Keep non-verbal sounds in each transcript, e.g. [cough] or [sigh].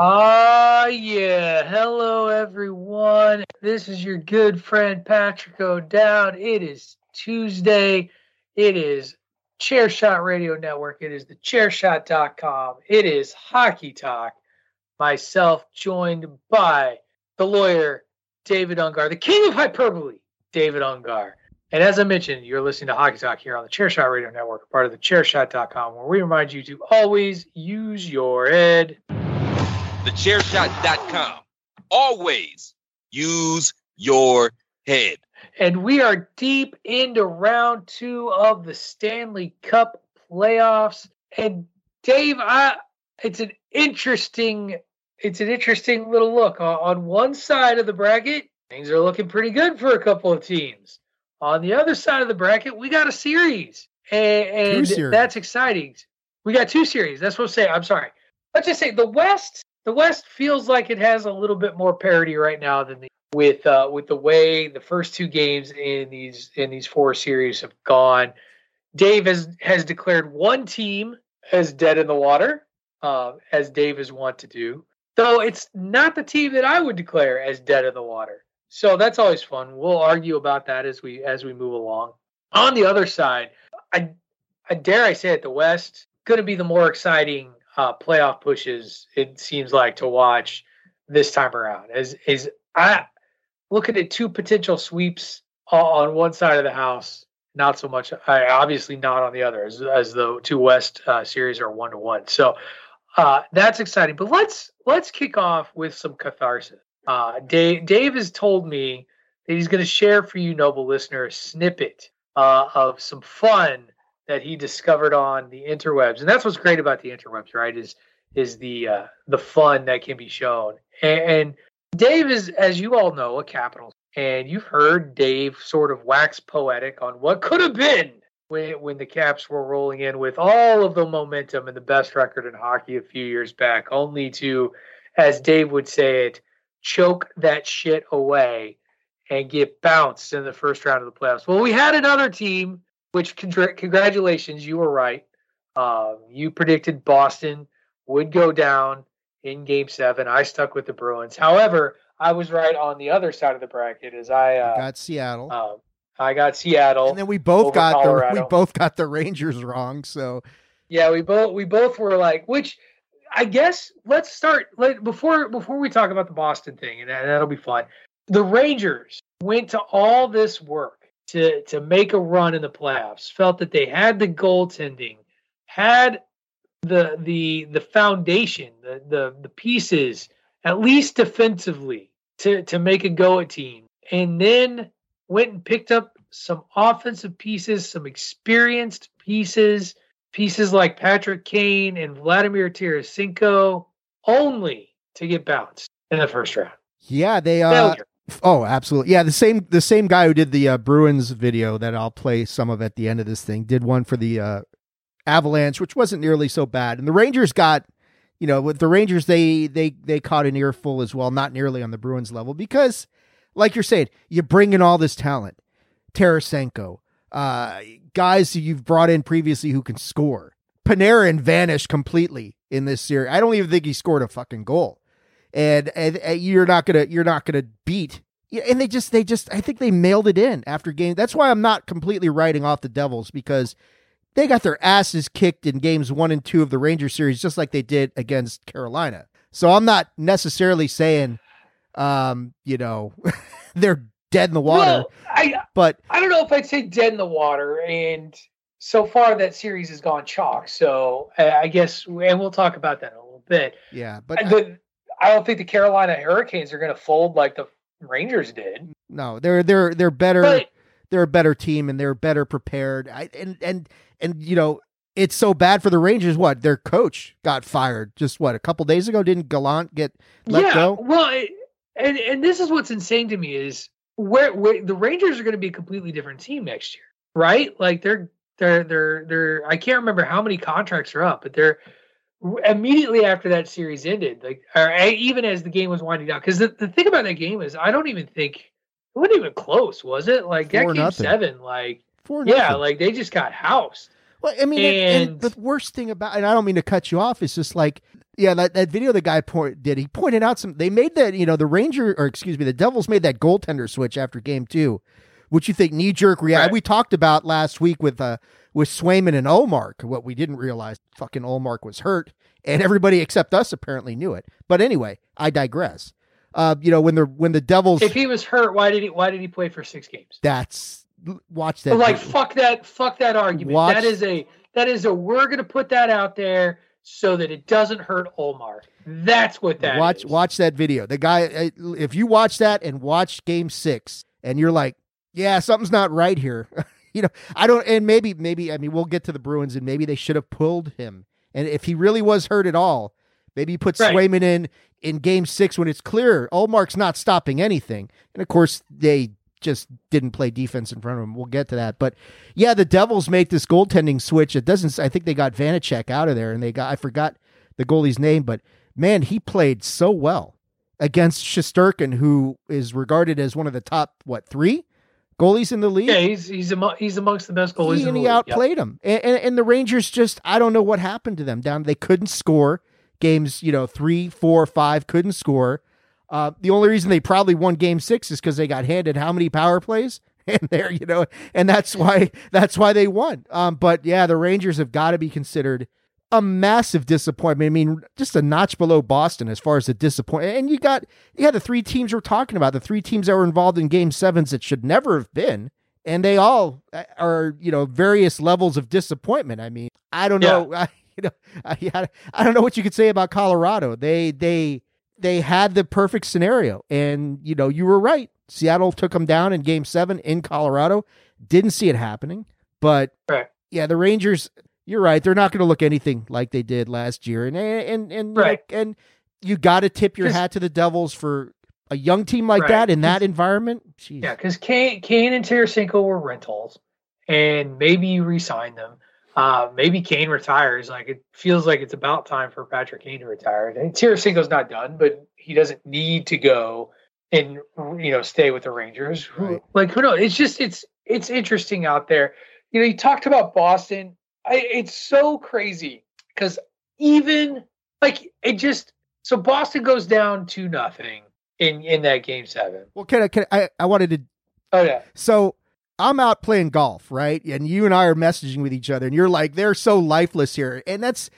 Ah, yeah. Hello, everyone. This is your good friend Patrick O'Dowd. It is Tuesday. It is Chairshot Radio Network. It is the chairshot.com. It is Hockey Talk. Myself joined by the lawyer, David Ungar, the king of hyperbole, David Ungar. And as I mentioned, you're listening to Hockey Talk here on the Chairshot Radio Network, part of the chairshot.com, where we remind you to always use your head thechairshot.com. Always use your head. And we are deep into round two of the Stanley Cup playoffs. And Dave, I it's an interesting it's an interesting little look. On one side of the bracket, things are looking pretty good for a couple of teams. On the other side of the bracket, we got a series. And, and series. that's exciting. We got two series. That's what I'm saying. I'm sorry. Let's just say the West the West feels like it has a little bit more parity right now than the with uh, with the way the first two games in these in these four series have gone. Dave has has declared one team as dead in the water, uh, as Dave is wont to do. Though it's not the team that I would declare as dead in the water. So that's always fun. We'll argue about that as we as we move along. On the other side, I, I dare I say it, the West going to be the more exciting uh, playoff pushes. It seems like to watch this time around. As is I looking at two potential sweeps on one side of the house. Not so much. I obviously not on the other, as, as the two West uh, series are one to one. So uh, that's exciting. But let's let's kick off with some catharsis. Uh, Dave Dave has told me that he's going to share for you, noble listener, a snippet uh, of some fun that he discovered on the interwebs, and that's what's great about the interwebs, right? Is is the uh, the fun that can be shown. And, and Dave is, as you all know, a capital, and you've heard Dave sort of wax poetic on what could have been when when the Caps were rolling in with all of the momentum and the best record in hockey a few years back, only to, as Dave would say it, choke that shit away and get bounced in the first round of the playoffs. Well, we had another team which congr- congratulations, you were right. Um, you predicted Boston would go down in Game Seven. I stuck with the Bruins. However, I was right on the other side of the bracket as I uh, got Seattle. Um, I got Seattle, and then we both got the [laughs] we both got the Rangers wrong. So yeah, we both we both were like, which I guess let's start let, before before we talk about the Boston thing, and that, that'll be fun. The Rangers went to all this work to to make a run in the playoffs. Felt that they had the goaltending, had the the the foundation, the the the pieces, at least defensively, to to make a go at team, and then went and picked up some offensive pieces, some experienced pieces, pieces like Patrick Kane and Vladimir Tarasenko, only to get bounced in the first round. yeah, they uh Failure. Oh absolutely yeah the same the same guy who did the uh, Bruins video that I'll play some of at the end of this thing did one for the uh, Avalanche, which wasn't nearly so bad, and the Rangers got. You know, with the Rangers, they they they caught an earful as well, not nearly on the Bruins level, because, like you're saying, you bring in all this talent, Tarasenko, uh, guys you've brought in previously who can score. Panarin vanished completely in this series. I don't even think he scored a fucking goal, and and, and you're not gonna you're not gonna beat. Yeah, And they just they just I think they mailed it in after game. That's why I'm not completely writing off the Devils because they got their asses kicked in games one and two of the Ranger series, just like they did against Carolina. So I'm not necessarily saying, um, you know, [laughs] they're dead in the water. Well, I but I don't know if I'd say dead in the water, and so far that series has gone chalk. So I guess, and we'll talk about that in a little bit. yeah, but I, the, I don't think the Carolina Hurricanes are going to fold like the Rangers did. no, they're they're they're better. But they're a better team and they're better prepared. I, and and and you know it's so bad for the Rangers. What their coach got fired just what a couple days ago? Didn't Gallant get let yeah, go? well, it- and and this is what's insane to me is where, where the Rangers are going to be a completely different team next year, right? Like they're they're they're they're I can't remember how many contracts are up, but they're immediately after that series ended, like or even as the game was winding down. Because the, the thing about that game is, I don't even think it wasn't even close, was it? Like that Four game nothing. seven, like Four yeah, nothing. like they just got housed. Well, I mean, and, and And- the worst thing about, and I don't mean to cut you off, is just like, yeah, that, that video the guy point, did, he pointed out some, they made that, you know, the Ranger, or excuse me, the Devils made that goaltender switch after game two, which you think knee jerk reaction. Right. We talked about last week with, uh, with Swayman and Ullmark. What we didn't realize, fucking Ullmark was hurt, and everybody except us apparently knew it. But anyway, I digress. Uh, you know, when the, when the Devils, If he was hurt, why did he why did he play for six games? that's, watch that. like video. fuck that fuck that argument Watch- that is a that is a we're gonna put that out there so that it doesn't hurt Ullmark that's what that watch is. watch that video. The guy, uh, if you watch that and watch Game Six, and you're like, yeah, something's not right here. [laughs] you know, I don't, and maybe maybe I mean we'll get to the Bruins, and maybe they should have pulled him. And if he really was hurt at all, maybe you put Right. Swayman in in Game Six when it's clear Ullmark's not stopping anything. And of course they just didn't play defense in front of him. We'll get to that, but yeah, the Devils make this goaltending switch. It doesn't. I think they got Vanecek out of there, and they got I forgot the goalie's name, but man, he played so well against Shesterkin, who is regarded as one of the top what three goalies in the league. yeah he's he's among, he's amongst the best goalies he, in and the he league. Yep. outplayed him. And, and, and the Rangers just I don't know what happened to them down. They couldn't score games. You know, three, four, five couldn't score. Uh, the only reason they probably won Game Six is because they got handed how many power plays, [laughs] and there, you know, and that's why that's why they won. Um, but yeah, the Rangers have got to be considered a massive disappointment. I mean, just a notch below Boston as far as the disappointment. And you got you had the three teams we're talking about, the three teams that were involved in Game Sevens that should never have been, and they all uh, are you know various levels of disappointment. I mean, I don't know, [laughs] I, you know, I, I don't know what you could say about Colorado. They they they had the perfect scenario, and you know you were right. Seattle took them down in Game Seven in Colorado. Didn't see it happening, but Right. yeah, the Rangers. You're right. They're not going to look anything like they did last year, and and and Right. and you got to tip your hat to the Devils for a young team like Right. that in that environment. Jeez. yeah because Kane Kane and Tarasenko were rentals and maybe you re-sign them uh, maybe Kane retires. Like it feels like it's about time for Patrick Kane to retire. And Tarasenko's not done, but he doesn't need to go and you know stay with the Rangers. Right. Like who knows? It's just it's it's interesting out there. You know, you talked about Boston. I, it's so crazy because even like it just so Boston goes down to nothing in in that game seven. Well, can I, can I? I- wanted to Oh yeah, So I'm out playing golf, right? And you and I are messaging with each other, and you're like, they're so lifeless here. And that's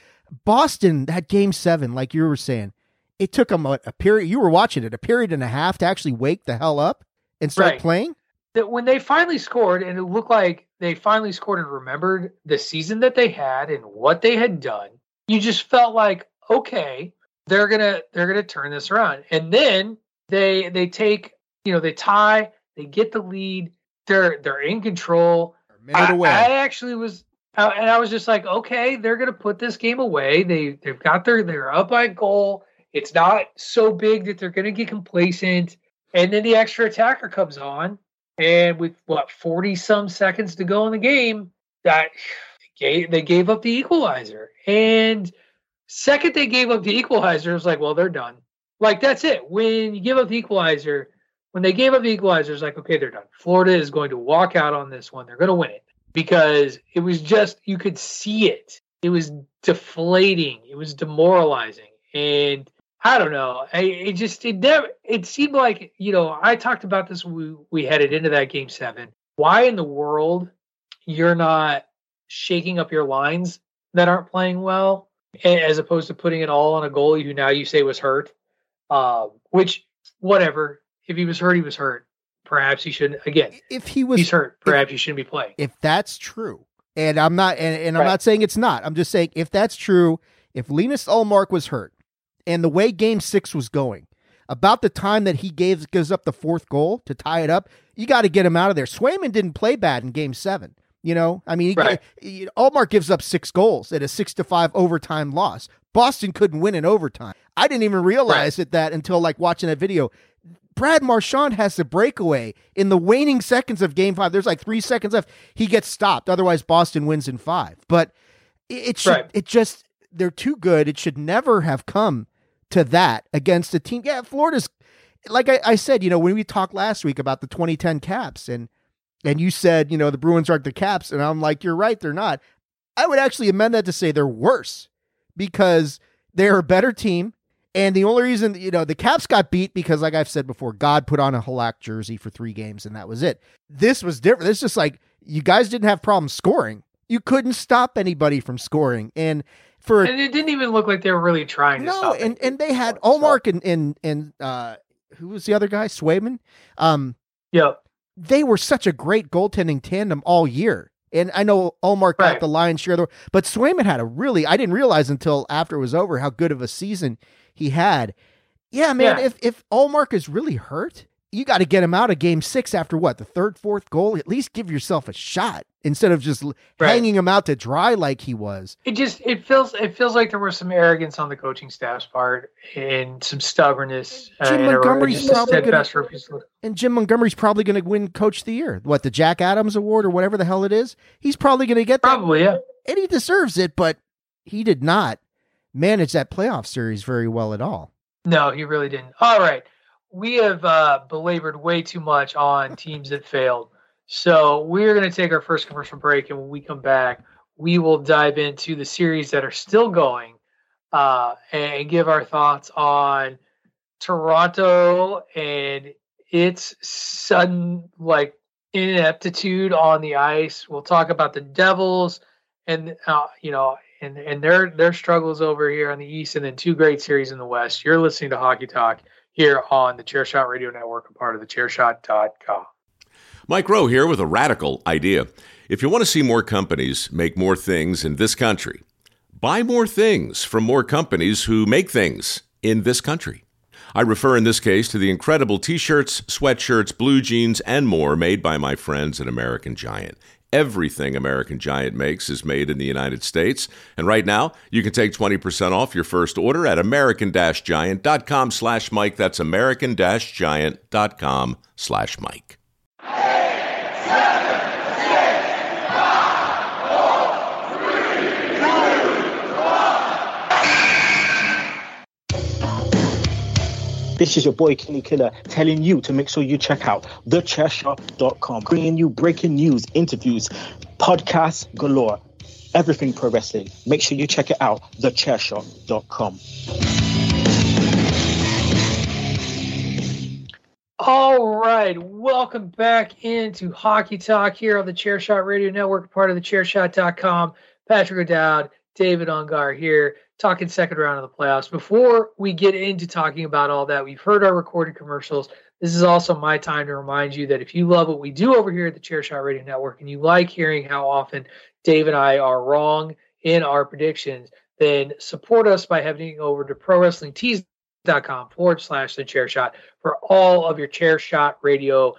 Boston, that game seven, like you were saying, it took them a, a period. You were watching it, a period and a half to actually wake the hell up and start Right. playing. That when they finally scored and it looked like they finally scored and remembered the season that they had and what they had done you just felt like okay they're gonna they're gonna turn this around. And then they they take you know they tie they get the lead they're they're in control. I, away. I actually was uh, and i was just like okay they're gonna put this game away. They they've got their they're up by goal. It's not so big that they're gonna get complacent. And then the extra attacker comes on and with what 40 some seconds to go in the game that they gave up the equalizer. And second they gave up the equalizer it was like well they're done. Like that's it. When you give up the equalizer when they gave up the equalizer it's like okay they're done. Florida is going to walk out on this one. They're going to win it. Because it was just you could see it. It was deflating. It was demoralizing. And I don't know. I it just it never it seemed like you know I talked about this when we we headed into that game seven. Why in the world you're not shaking up your lines that aren't playing well, as opposed to putting it all on a goalie who now you say was hurt? Um, which whatever. If he was hurt, he was hurt. perhaps he shouldn't. Again, If he was he's hurt. Perhaps he shouldn't be playing. if that's true, and I'm not, and, and I'm Right. not saying it's not. I'm just saying if that's true, if Linus Ullmark was hurt, and the way Game Six was going, about the time that he gave gives up the fourth goal to tie it up, you got to get him out of there. Swayman didn't play bad in Game Seven. You know, I mean, he, Right. he- Ullmark gives up six goals at a six to five overtime loss. Boston couldn't win in overtime. I didn't even realize it that until like watching that video. Brad Marchand has the breakaway in the waning seconds of game five. There's like three seconds left. He gets stopped. Otherwise, Boston wins in five. But it, it should, Right. it just, they're too good. It should never have come to that against a team. Yeah, Florida's, like I, I said, you know, when we talked last week about the 2010 Caps and, and you said, you know, the Bruins aren't the Caps. And I'm like, you're right, they're not. I would actually amend that to say they're worse because they're a better team. And the only reason, you know, the Caps got beat because, like I've said before, God put on a Halak jersey for three games and that was it. This was different. Is just like you guys didn't have problems scoring. You couldn't stop anybody from scoring. And for And it didn't even look like they were really trying to no, stop. and and they had Ullmark and and and uh, who was the other guy? Swayman. Um, Yep. they were such a great goaltending tandem all year. And I know Ullmark got the lion's share, of the, but Swayman had a really, I didn't realize until after it was over how good of a season he had. Yeah, man, Yeah. if, if Ullmark is really hurt, you got to get him out of game six after what, the third, fourth goal? At least give yourself a shot instead of just Right. hanging him out to dry like he was. It just it feels it feels like there was some arrogance on the coaching staff's part and some stubbornness. uh, Jim and Montgomery's probably gonna- And Jim Montgomery's probably going to win Coach of the Year. What, the Jack Adams Award or whatever the hell it is? He's probably going to get that. Probably, yeah. and he deserves it, but he did not manage that playoff series very well at all. No, he really didn't. All right. We have uh, belabored way too much on teams that failed. So we're going to take our first commercial break. And when we come back, we will dive into the series that are still going uh, and give our thoughts on Toronto and its sudden, like, ineptitude on the ice. We'll talk about the Devils and, uh, you know, and, and their their struggles over here on the East, and then two great series in the West. You're listening to Hockey Talk here on the Chairshot Radio Network, a part of the Chairshot.com. Mike Rowe here with a radical idea. If you want to see more companies make more things in this country, buy more things from more companies who make things in this country. I refer in this case to the incredible t shirts, sweatshirts, blue jeans, and more made by my friends at American Giant. Everything American Giant makes is made in the United States. And right now, you can take 20% off your first order at american-giant.com slash Mike. That's american-giant.com slash Mike. This is your boy Kenny Killer telling you to make sure you check out thechairshot.com, bringing you breaking news, interviews, podcasts galore, everything pro wrestling. Make sure you check it out, thechairshot.com. All right, welcome back into Hockey Talk here on the Chairshot Radio Network, part of the Chairshot.com. Patrick O'Dowd, David Ungar here, talking second round of the playoffs. Before we get into talking about all that, we've heard our recorded commercials. This is also my time to remind you that if you love what we do over here at the Chairshot Radio Network and you like hearing how often Dave and I are wrong in our predictions, then support us by heading over to Pro Wrestling Tees com forward slash the chair shot for all of your chair shot radio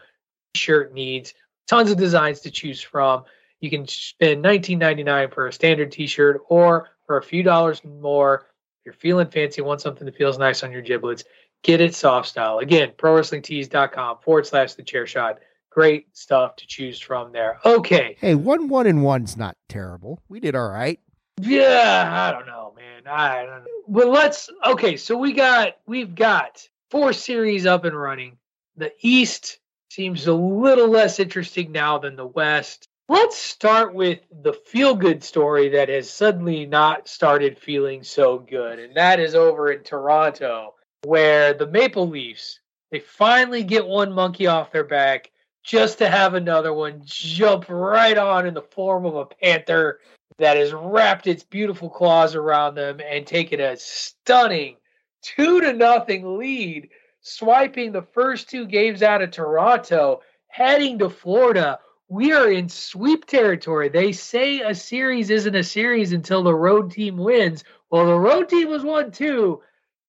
shirt needs tons of designs to choose from you can spend $19.99 for a standard t-shirt or for a few dollars more if you're feeling fancy want something that feels nice on your giblets get it soft style again pro wrestling tees.com forward slash the chair shot great stuff to choose from there okay Hey, one one and one's not terrible. We did all right. Yeah, I don't know, man. I don't know. But let's okay, so we got we've got four series up and running. The East seems a little less interesting now than the West. Let's start with the feel good story that has suddenly not started feeling so good, and that is over in Toronto, where the Maple Leafs they finally get one monkey off their back just to have another one jump right on in the form of a panther that has wrapped its beautiful claws around them and taken a stunning two to nothing lead swiping the first two games out of Toronto, heading to Florida. We are in sweep territory. They say a series isn't a series until the road team wins. Well, the road team was one too.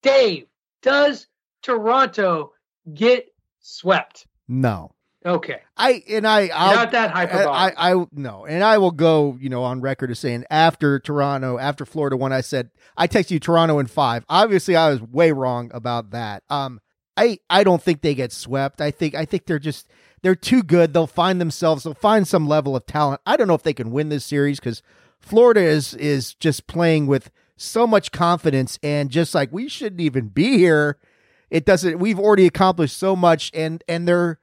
Dave, does Toronto get swept? No. Okay. I and I I'll, Not that hyperbolic. I, I no, and I will go, you know, on record as saying after Toronto, after Florida, when I said I texted you Toronto in five. Obviously, I was way wrong about that. Um, I I don't think they get swept. I think I think they're just they're too good. They'll find themselves. They'll find some level of talent. I don't know if they can win this series because Florida is is just playing with so much confidence and just like we shouldn't even be here. It doesn't. We've already accomplished so much, and and they're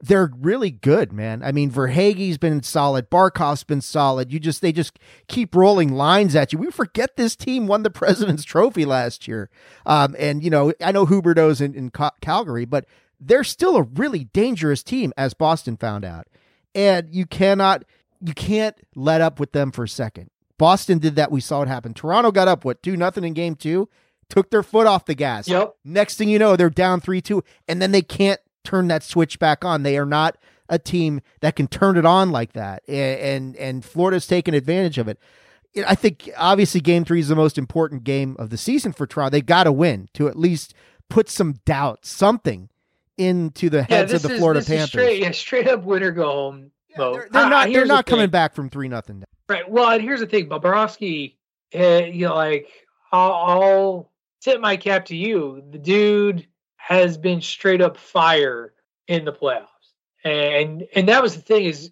they're really good, man. I mean, Verhaeghe's been solid. Barkov's been solid. You just they just keep rolling lines at you. We forget this team won the [laughs] President's Trophy last year. Um, and you know, I know Huberdeau's in, in Cal- Calgary, but they're still a really dangerous team, as Boston found out. And you cannot, you can't let up with them for a second. Boston did that. We saw it happen. Toronto got up what two nothing in game two, took their foot off the gas. Yep. Next thing you know, they're down three two, and then they can't turn that switch back on. They are not a team that can turn it on like that, and and, and Florida's taken advantage of it. I think obviously Game Three is the most important game of the season for Toronto. They got to win to at least put some doubt, something into the heads yeah, of the is, Florida Panthers. Straight, yeah, straight up winner go home. Yeah, they're, they're Uh, not. They're here's the not coming thing. back from three nothing. Right. Well, and here's the thing, Bobrovsky, uh, you know, like I'll, I'll tip my cap to you. The dude has been straight up fire in the playoffs, and and that was the thing is,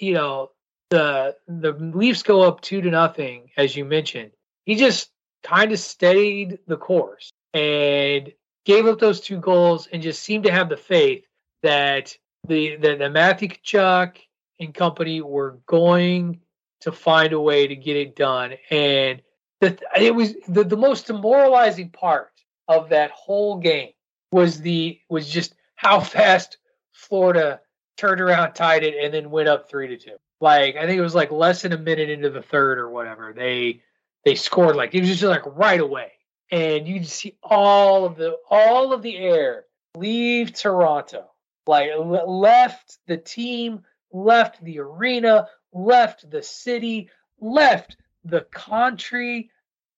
you know, the the Leafs go up two to nothing, as you mentioned. He just kind of stayed the course and gave up those two goals, and just seemed to have the faith that the the, the Matthew Tkachuk and company were going to find a way to get it done. And the, it was the, the most demoralizing part of that whole game was the was just how [laughs] fast Florida turned around, tied it, and then went up three to two. Like I think it was like less than a minute into the third or whatever. They they scored like it was just like right away. And you see all of the all of the air leave Toronto. Like left the team, left the arena, left the city, left the country,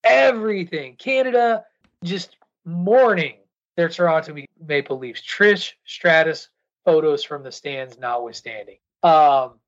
everything. Canada just mourning their Toronto Maple Leafs. Trish Stratus photos from the stands notwithstanding. Um,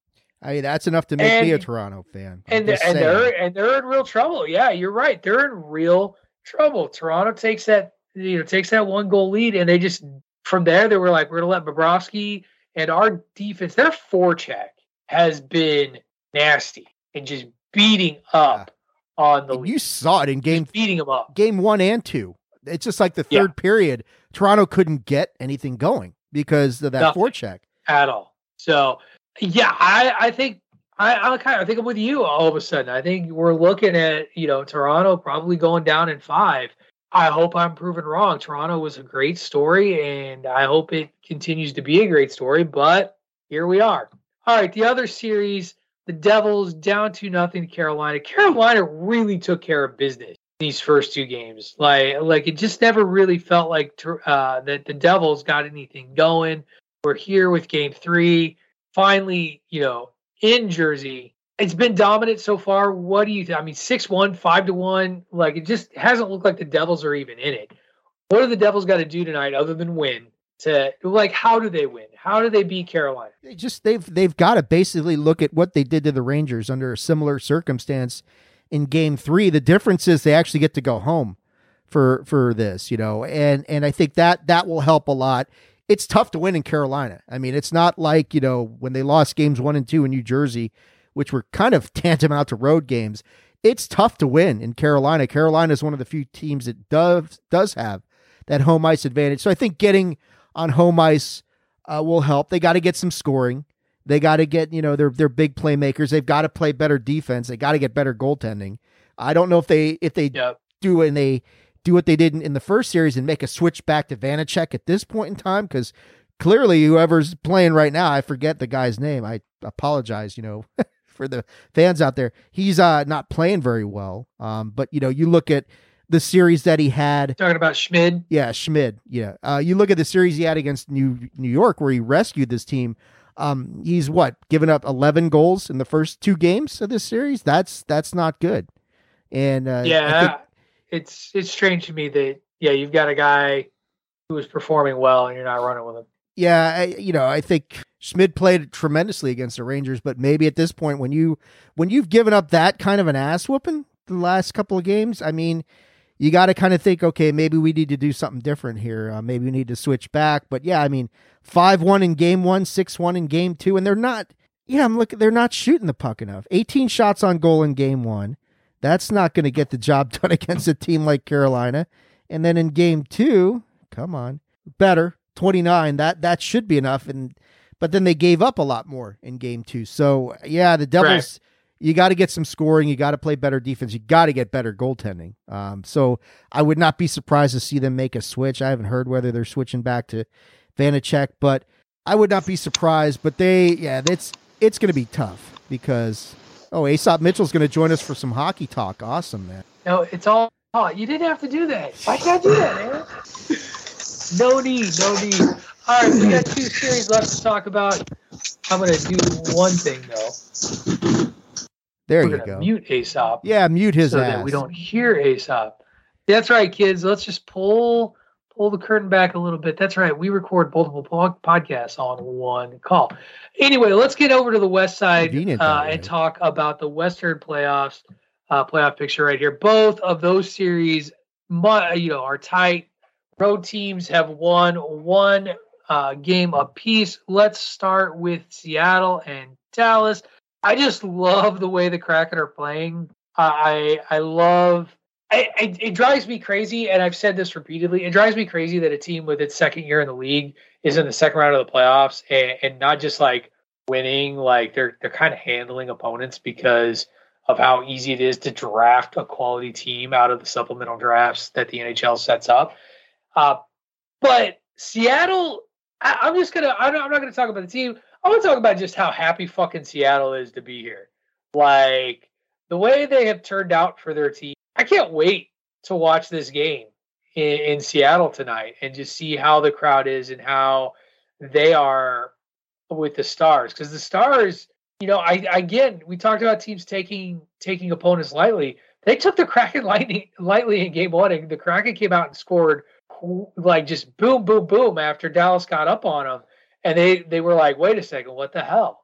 I mean, that's enough to make me a Toronto fan. I'm and they're, and they're and they're in real trouble. Yeah, you're right. They're in real trouble. Toronto takes that you know takes that one goal lead, and they just from there they were like, we're gonna let Bobrovsky and our defense. Their forecheck has been nasty and just beating up on the you saw it in game Just beating them up. game one and two. It's just like the Yeah. third period, Toronto couldn't get anything going because of that Nothing. forecheck. at all. So yeah, I I think I I kind of think I'm with you all of a sudden. I think we're looking at you know Toronto probably going down in five. I hope I'm proven wrong. Toronto was a great story, and I hope it continues to be a great story. But here we are. All right, the other series, the Devils down to nothing to Carolina. Carolina really took care of business these first two games. Like like it just never really felt like uh, that the Devils got anything going. We're here with game three. Finally, you know, in Jersey. It's been dominant so far. What do you think? I mean, 6 1, 5 to 1. Like, it just hasn't looked like the Devils are even in it. What do the Devils got to do tonight other than win? To like, how do they win? How do they beat Carolina? They just they've they've got to basically look at what they did to the Rangers under a similar circumstance in game three. The difference is they actually get to go home for for this, you know, and and I think that that will help a lot. It's tough to win in Carolina. I mean, it's not like you know when they lost games one and two in New Jersey, which were kind of [laughs] tantamount to road games. It's tough to win in Carolina. Carolina is one of the few teams that does does have that home ice advantage. So I think getting on home ice uh, will help. They got to get some scoring. They got to get, you know, they're they're big playmakers. They've got to play better defense. They got to get better goaltending. I don't know if they if they Yep. do and they do what they did in, in the first series and make a switch back to Vanecek at this point in time because clearly whoever's playing right now, I forget the guy's name. I apologize, you know, [laughs] for the fans out there. He's uh not playing very well. Um, but you know, you look at the series that he had. Talking about Schmid. Yeah, Schmid. Yeah. Uh, you look at the series he had against New New York, where he rescued this team. Um, he's what given up 11 goals in the first two games of this series. That's that's not good. And uh, yeah, it's it's strange to me that yeah, you've got a guy who is performing well and you're not running with him. Yeah, I, you know, I think Schmid played tremendously against the Rangers, but maybe at this point, when you when you've given up that kind of an ass whooping the last couple of games, I mean, you got to kind of think, okay, maybe we need to do something different here. Uh, maybe we need to switch back. But yeah, I mean, five one in game one, six one in game two, and they're not. Yeah, I'm looking. They're not shooting the puck enough. 18 shots on goal in game one. That's not going to get the job [laughs] done against a team like Carolina. And then in game two, come on, better 29. That that should be enough. And but then they gave up a lot more in game two. So yeah, the Devils. Right. You got to get some scoring. You got to play better defense. You got to get better goaltending. Um, so I would not be surprised to see them make a switch. I haven't heard whether they're switching back to Vanecek, but I would not be surprised. But they, yeah, it's it's going to be tough because oh, Aesop Mitchell's going to join us for some hockey talk. Awesome, man. No, it's all. Oh, you didn't have to do that. Why can't I do that, man? No need, no need. All right, we got two series left to talk about. I'm going to do one thing though. There We're you go. Mute Aesop. Yeah, mute his so ass. that we don't hear Aesop. That's right, kids. Let's just pull pull the curtain back a little bit. That's right. We record multiple podcasts on one call. Anyway, let's get over to the west side uh, and talk about the Western playoffs, uh, playoff picture right here. Both of those series, you know, are tight. Road teams have won one uh, game apiece. Let's start with Seattle and Dallas. I just love the way the Kraken are playing. I I love I, I, it drives me crazy, and I've said this repeatedly. It drives me crazy that a team with its second year in the league is in the second round of the playoffs, and, and not just like winning. Like they're they're kind of handling opponents because of how easy it is to draft a quality team out of the supplemental drafts that the NHL sets up. Uh, but Seattle, I, am just gonna. I'm not, I'm not gonna talk about the team. I want to talk about just how happy fucking Seattle is to be here. Like the way they have turned out for their team I can't wait to watch this game in, in Seattle tonight and just see how the crowd is and how they are with the Stars because the Stars, you know, I again we talked about teams taking taking opponents lightly. They took the Kraken [laughs] lightning, lightly in game one, and the Kraken came out and scored like just boom, boom, boom after Dallas got up on them, and they they were like, wait a second, what the hell?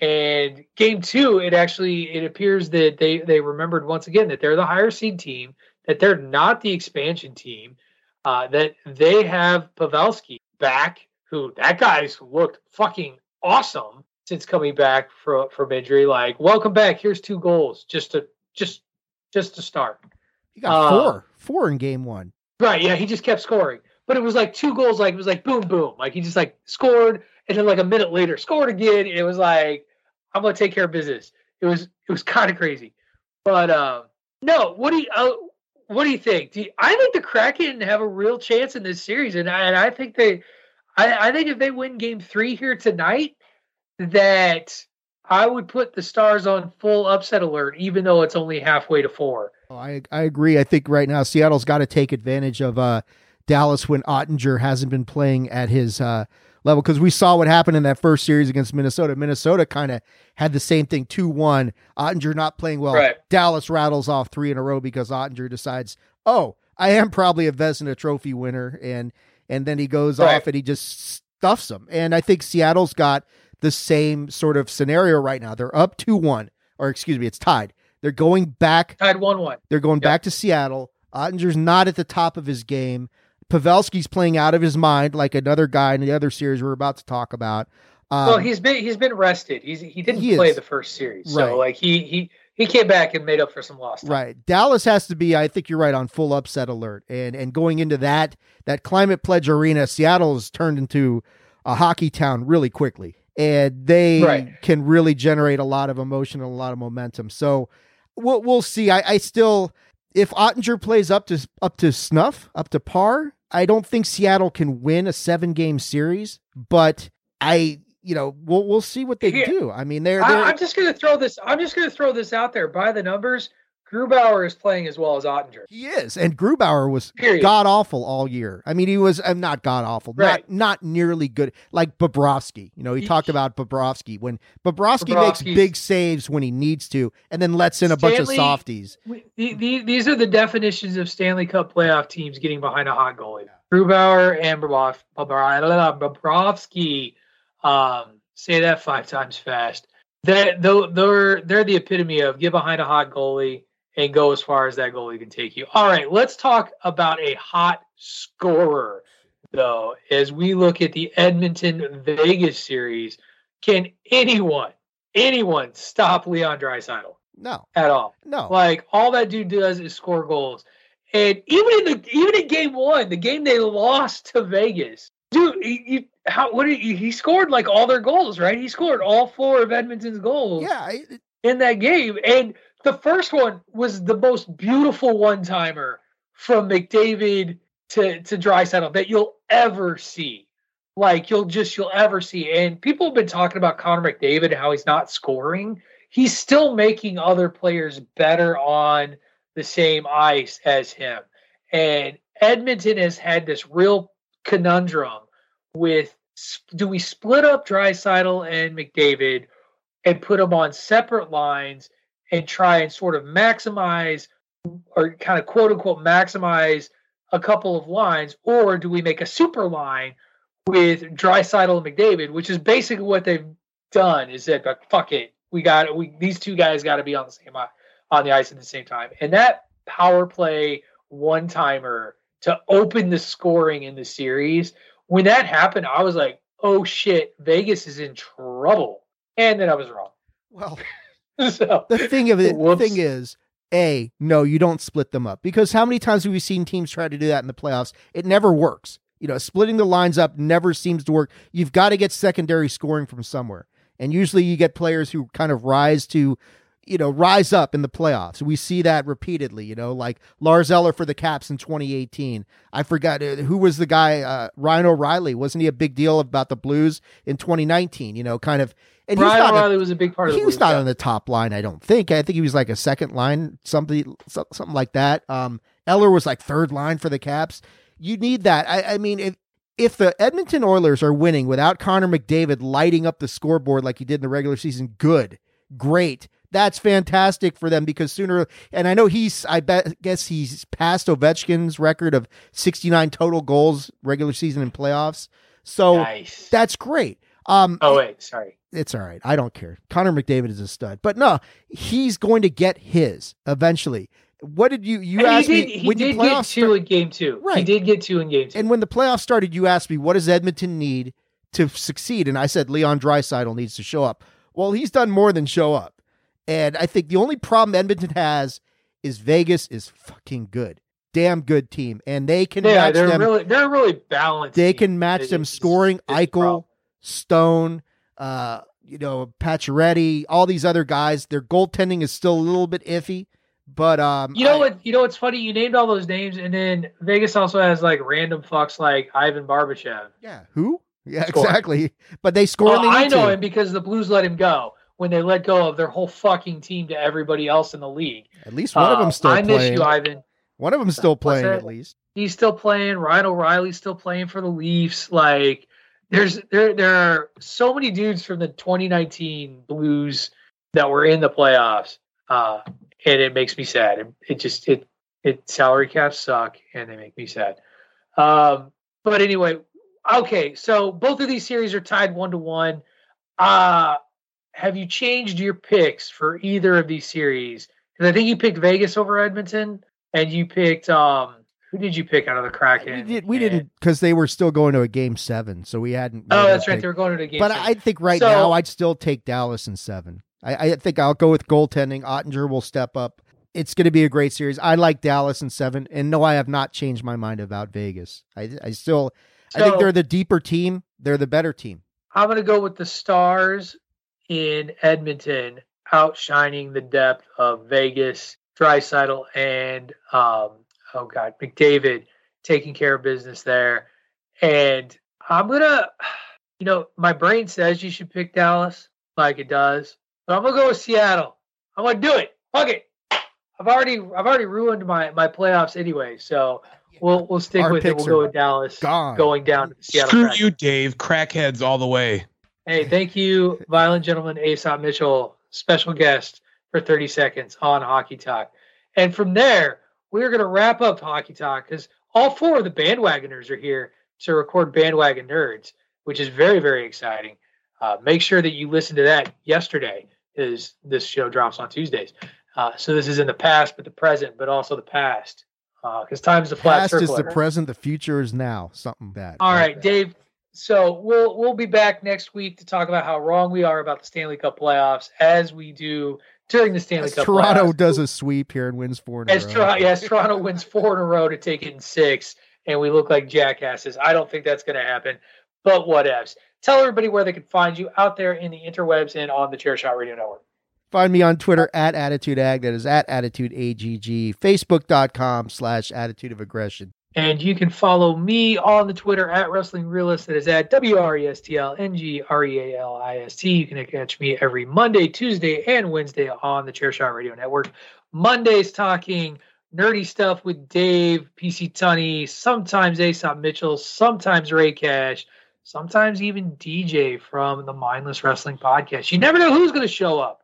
And game two, it actually it appears that they they remembered once again that they're the higher seed team, that they're not the expansion team, uh, that they have Pavelski back, who that guy's looked fucking awesome since coming back from from injury. Like, welcome back. Here's two goals, just to just just to start. He got uh, four, four in game one. Right? Yeah, he just kept scoring, but it was like two goals. Like it was like boom, boom. Like he just like scored, and then like a minute later scored again. It was like I'm gonna take care of business. It was it was [laughs] kind of crazy, but uh, no. What do you uh, what do you think? Do you, I think the Kraken have a real chance in this series, and I, and I think they, I, I think if they win Game Three here tonight, that I would put the Stars on full upset alert, even though it's only halfway to four. Oh, I I agree. I think right now Seattle's got to take advantage of uh, Dallas when Oettinger hasn't been playing at his uh, level because we saw what happened in that first series against Minnesota. Minnesota kind of had the same thing 2 1. Oettinger not playing well. Right. Dallas rattles off three in a row because Oettinger decides, oh, I am probably a Vezina trophy winner. And and then he goes right. off and he just stuffs them. And I think Seattle's got the same sort of scenario right now. They're up 2 1, or excuse me, it's tied. They're going back. Tied 1 1. They're going yep. back to Seattle. Oettinger's not at the top of his game. Pavelski's playing out of his mind, like another guy in the other series we're about to talk about. Um, well, he's been he's been rested. He's he didn't he play is. the first series, so like he he he came back and made up for some lost time. Right. Dallas has to be. I think you're right on full upset alert, and and going into that that climate pledge arena, Seattle has turned into a hockey town really quickly, and they right. can really generate a lot of emotion and a lot of momentum. So we'll we'll see. I, I still if Oettinger plays up to up to snuff, up to par, I don't think Seattle can win a seven game series, but I, you know, we'll we'll see what they yeah. do. I mean, they're, they're. I, am just gonna throw this. I'm just gonna throw this out there. By the numbers, Grubauer is playing as well as Oettinger. He is, and Grubauer was god awful all year. I mean, he was uh, not god awful, Right. not not nearly good. Like Bobrovsky, you know, he He- talked about Bobrovsky when Bobrovsky makes big saves when he needs to, and then lets in a bunch of softies. We- the- the- These are the definitions of Stanley Cup playoff teams getting behind a hot goalie. Grubauer and Bobrov- Bobrovsky. Um, say that five times fast. They're, they're, they're, they're the epitome of get behind a hot goalie and go as far as that goalie can take you. All right, let's talk about a hot scorer, though, as we look at the Edmonton Vegas series. Can anyone, anyone stop Leon Draisaitl No, at all? no. Like all that dude does is score goals. And even in the even in game one, the game they lost to Vegas, dude, he, he, how what did he, he scored like all their goals, right? He scored all four of Edmonton's goals yeah, I- in that game. And the first one was the most beautiful one timer from McDavid to to Draisaitl that you'll ever see. Like you'll just you'll ever see. And people have been talking about Connor McDavid and how he's not scoring. He's still making other players better on the same ice as him. And Edmonton has had this real conundrum with do we split up Draisaitl and McDavid and put them on separate lines and try and sort of maximize or kind of quote unquote maximize a couple of lines, or do we make a super line with Draisaitl and McDavid, which is basically what they've done is that but fuck it. We got. We these two guys got to be on the same uh, on the ice at the same time. And that power play one timer to open the scoring in the series, when that happened, I was like, oh shit, Vegas is in trouble. And then I was wrong. well, [laughs] so the thing of it, the Whoops. thing is, a no, you don't split them up because how many times have we seen teams try to do that in the playoffs? It never works. You know, splitting the lines up never seems to work. You've got to get secondary scoring from somewhere, and usually you get players who kind of rise to, you know, rise up in the playoffs. We see that repeatedly. You know, like Lars Eller for the Caps in 2018. I forgot uh, who was the guy. Uh, Ryan O'Reilly wasn't he a big deal about the Blues in 2019? You know, kind of. And he's Ryan not a- was a big part of he was not yeah. on the top line, I don't think. I think he was like a second line, something something like that. Um, Eller was like third line for the Caps. You need that. I, I mean, if if the Edmonton Oilers are winning without Connor McDavid lighting up the scoreboard like he did in the regular season, good, great. That's fantastic for them because sooner and I know he's I bet guess he's passed Ovechkin's record of 69 total goals regular season and playoffs. So nice. that's great. Um oh wait, sorry. it's all right. I don't care. Connor McDavid is a stud, but no, he's going to get his eventually. What did you you And asked he did, me he when did get two start- in game two. Right, He did get two in game two. and when the playoffs started, you asked me what does Edmonton need to succeed, and I said Leon Draisaitl needs to show up. Well, he's done more than show up, and I think the only problem Edmonton has is Vegas is fucking good, damn good team, and they can yeah, match they're them. really they're really balanced. they team. can match It them scoring. Eichel, Stone, uh, you know, Pacioretty, all these other guys. Their goaltending is still a little bit iffy, but um, You know I- what? You know what's funny? You named all those names, and then Vegas also has like random fucks like Ivan Barbashev. Yeah, who? Yeah, Scoring. exactly. But they score. Well, I know to. him because the Blues let him go when they let go of their whole fucking team to everybody else in the league. At least one of Uh, them still I miss you, Ivan. One of them still playing at least. He's still playing. Ryan O'Reilly's still playing for the Leafs. Like there's there there are so many dudes from the 2019 Blues that were in the playoffs, uh, and it makes me sad. It, it just it it salary caps suck, and they make me sad. Um, but anyway, okay. So both of these series are tied one to one. Uh have you changed your picks for either of these series? Because I think you picked Vegas over Edmonton, and you picked um. Who did you pick out of the Kraken? We, did, we And- didn't because they were still going to a game seven, so we hadn't. Oh, that's right. pick. They were going to the game. But seven. I think right So- now I'd still take Dallas in seven. I, I think I'll go with goaltending. Oettinger will step up. It's going to be a great series. I like Dallas in seven, and no, I have not changed my mind about Vegas. I, I still, I think they're the deeper team. They're the better team. I'm going to go with the Stars in Edmonton, outshining the depth of Vegas, Draisaitl, and um, oh god, McDavid taking care of business there. And I'm gonna, you know, my brain says you should pick Dallas, like it does, but I'm gonna go with Seattle. I'm gonna do it. Fuck it. I've already I've already ruined my my playoffs anyway. So we'll we'll stick Our with it. We'll go are with Dallas gone. going down to Seattle. Screw Kraken. you, Dave. Crackheads all the way. Hey, thank you, violent gentleman Aesop Mitchell, special guest for 30 seconds on Hockey Talk. And from there, we're going to wrap up Hockey Talk because all four of the bandwagoners are here to record Bandwagon Nerds, which is very, very exciting. Uh, make sure that you listen to that yesterday, because this show drops on Tuesdays. Uh, so this is in the past, but the present, but also the past, because time's a flat Past is circle. the present, the future is now. Something bad. All right, Dave. So we'll we'll be back next week to talk about how wrong we are about the Stanley Cup playoffs, as we do during the Stanley As Cup. Toronto playoffs. does a sweep here and wins four in a As row. Toronto, yes, Toronto wins four in a row to take it in six, and we look like jackasses. I don't think that's going to happen, but whatevs. Tell everybody where they can find you out there in the interwebs and on the Chairshot Radio Network. Find me on Twitter at AttitudeAgg. That is at AttitudeAGG. Facebook.com slash Attitude of Aggression. And you can follow me on the Twitter at Wrestling Realist. That is at W R E S T L N G R E A L I S T. You can catch me every Monday, Tuesday, and Wednesday on the Chairshot Radio Network. Mondays talking nerdy stuff with Dave, PC Tunney, sometimes Aesop Mitchell, sometimes Ray Cash, sometimes even DJ from the Mindless Wrestling Podcast. You never know who's going to show up.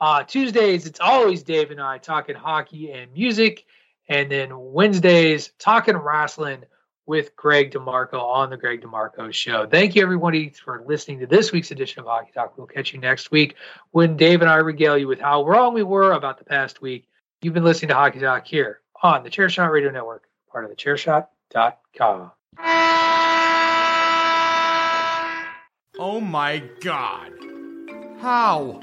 Uh, Tuesdays, it's always Dave and I talking hockey and music. And then Wednesdays, talking wrestling with Greg DeMarco on the Greg DeMarco Show. Thank you, everybody, for listening to this week's edition of Hockey Talk. We'll catch you next week when Dave and I regale you with how wrong we were about the past week. You've been listening to Hockey Talk here on the Chairshot Radio Network, part of the Chairshot.com. Oh my god. How?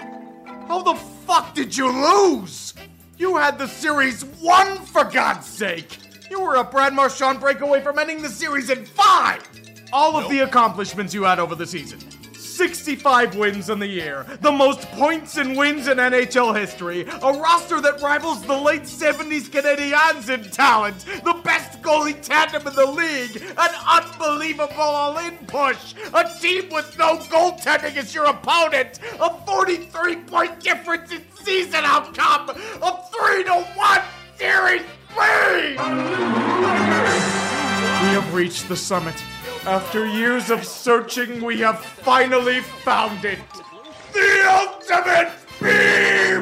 How the fuck did you lose? You had the series won, for God's sake! You were a Brad Marchand breakaway from ending the series in five! All of the accomplishments you had over the season. 65 wins in the year, the most points and wins in NHL history, a roster that rivals the late 70s Canadiens in talent, the best goalie tandem in the league, an unbelievable all-in push, a team with no goaltending as your opponent, a 43-point difference in season outcome, a 3 to 1 series lead! We have reached the summit. After years of searching, we have finally found it. The ultimate beam!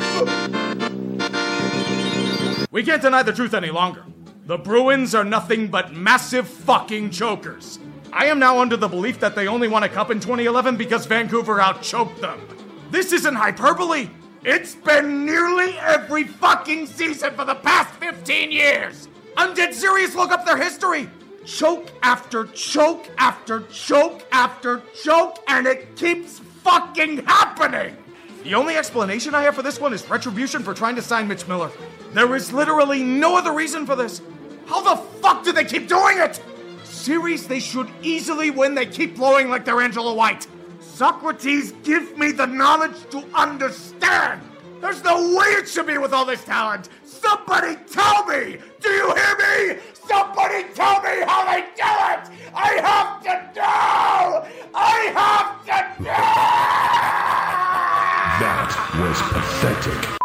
We can't deny the truth any longer. The Bruins are nothing but massive fucking chokers. I am now under the belief that they only won a cup in 2011 because Vancouver outchoked them. This isn't hyperbole. It's been nearly every fucking season for the past 15 years. I'm dead serious. Look up their history. Choke after choke after choke after choke, and it keeps fucking happening. The only explanation I have for this one is retribution for trying to sign Mitch Miller. There is literally no other reason for this. How the fuck do they keep doing it? Series they should easily win, they keep blowing like they're Angela White. Socrates, give me the knowledge to understand. There's no way it should be with all this talent. Somebody tell me! Do you hear me? Somebody tell me how they do it! I have to know! I have to know! That was pathetic.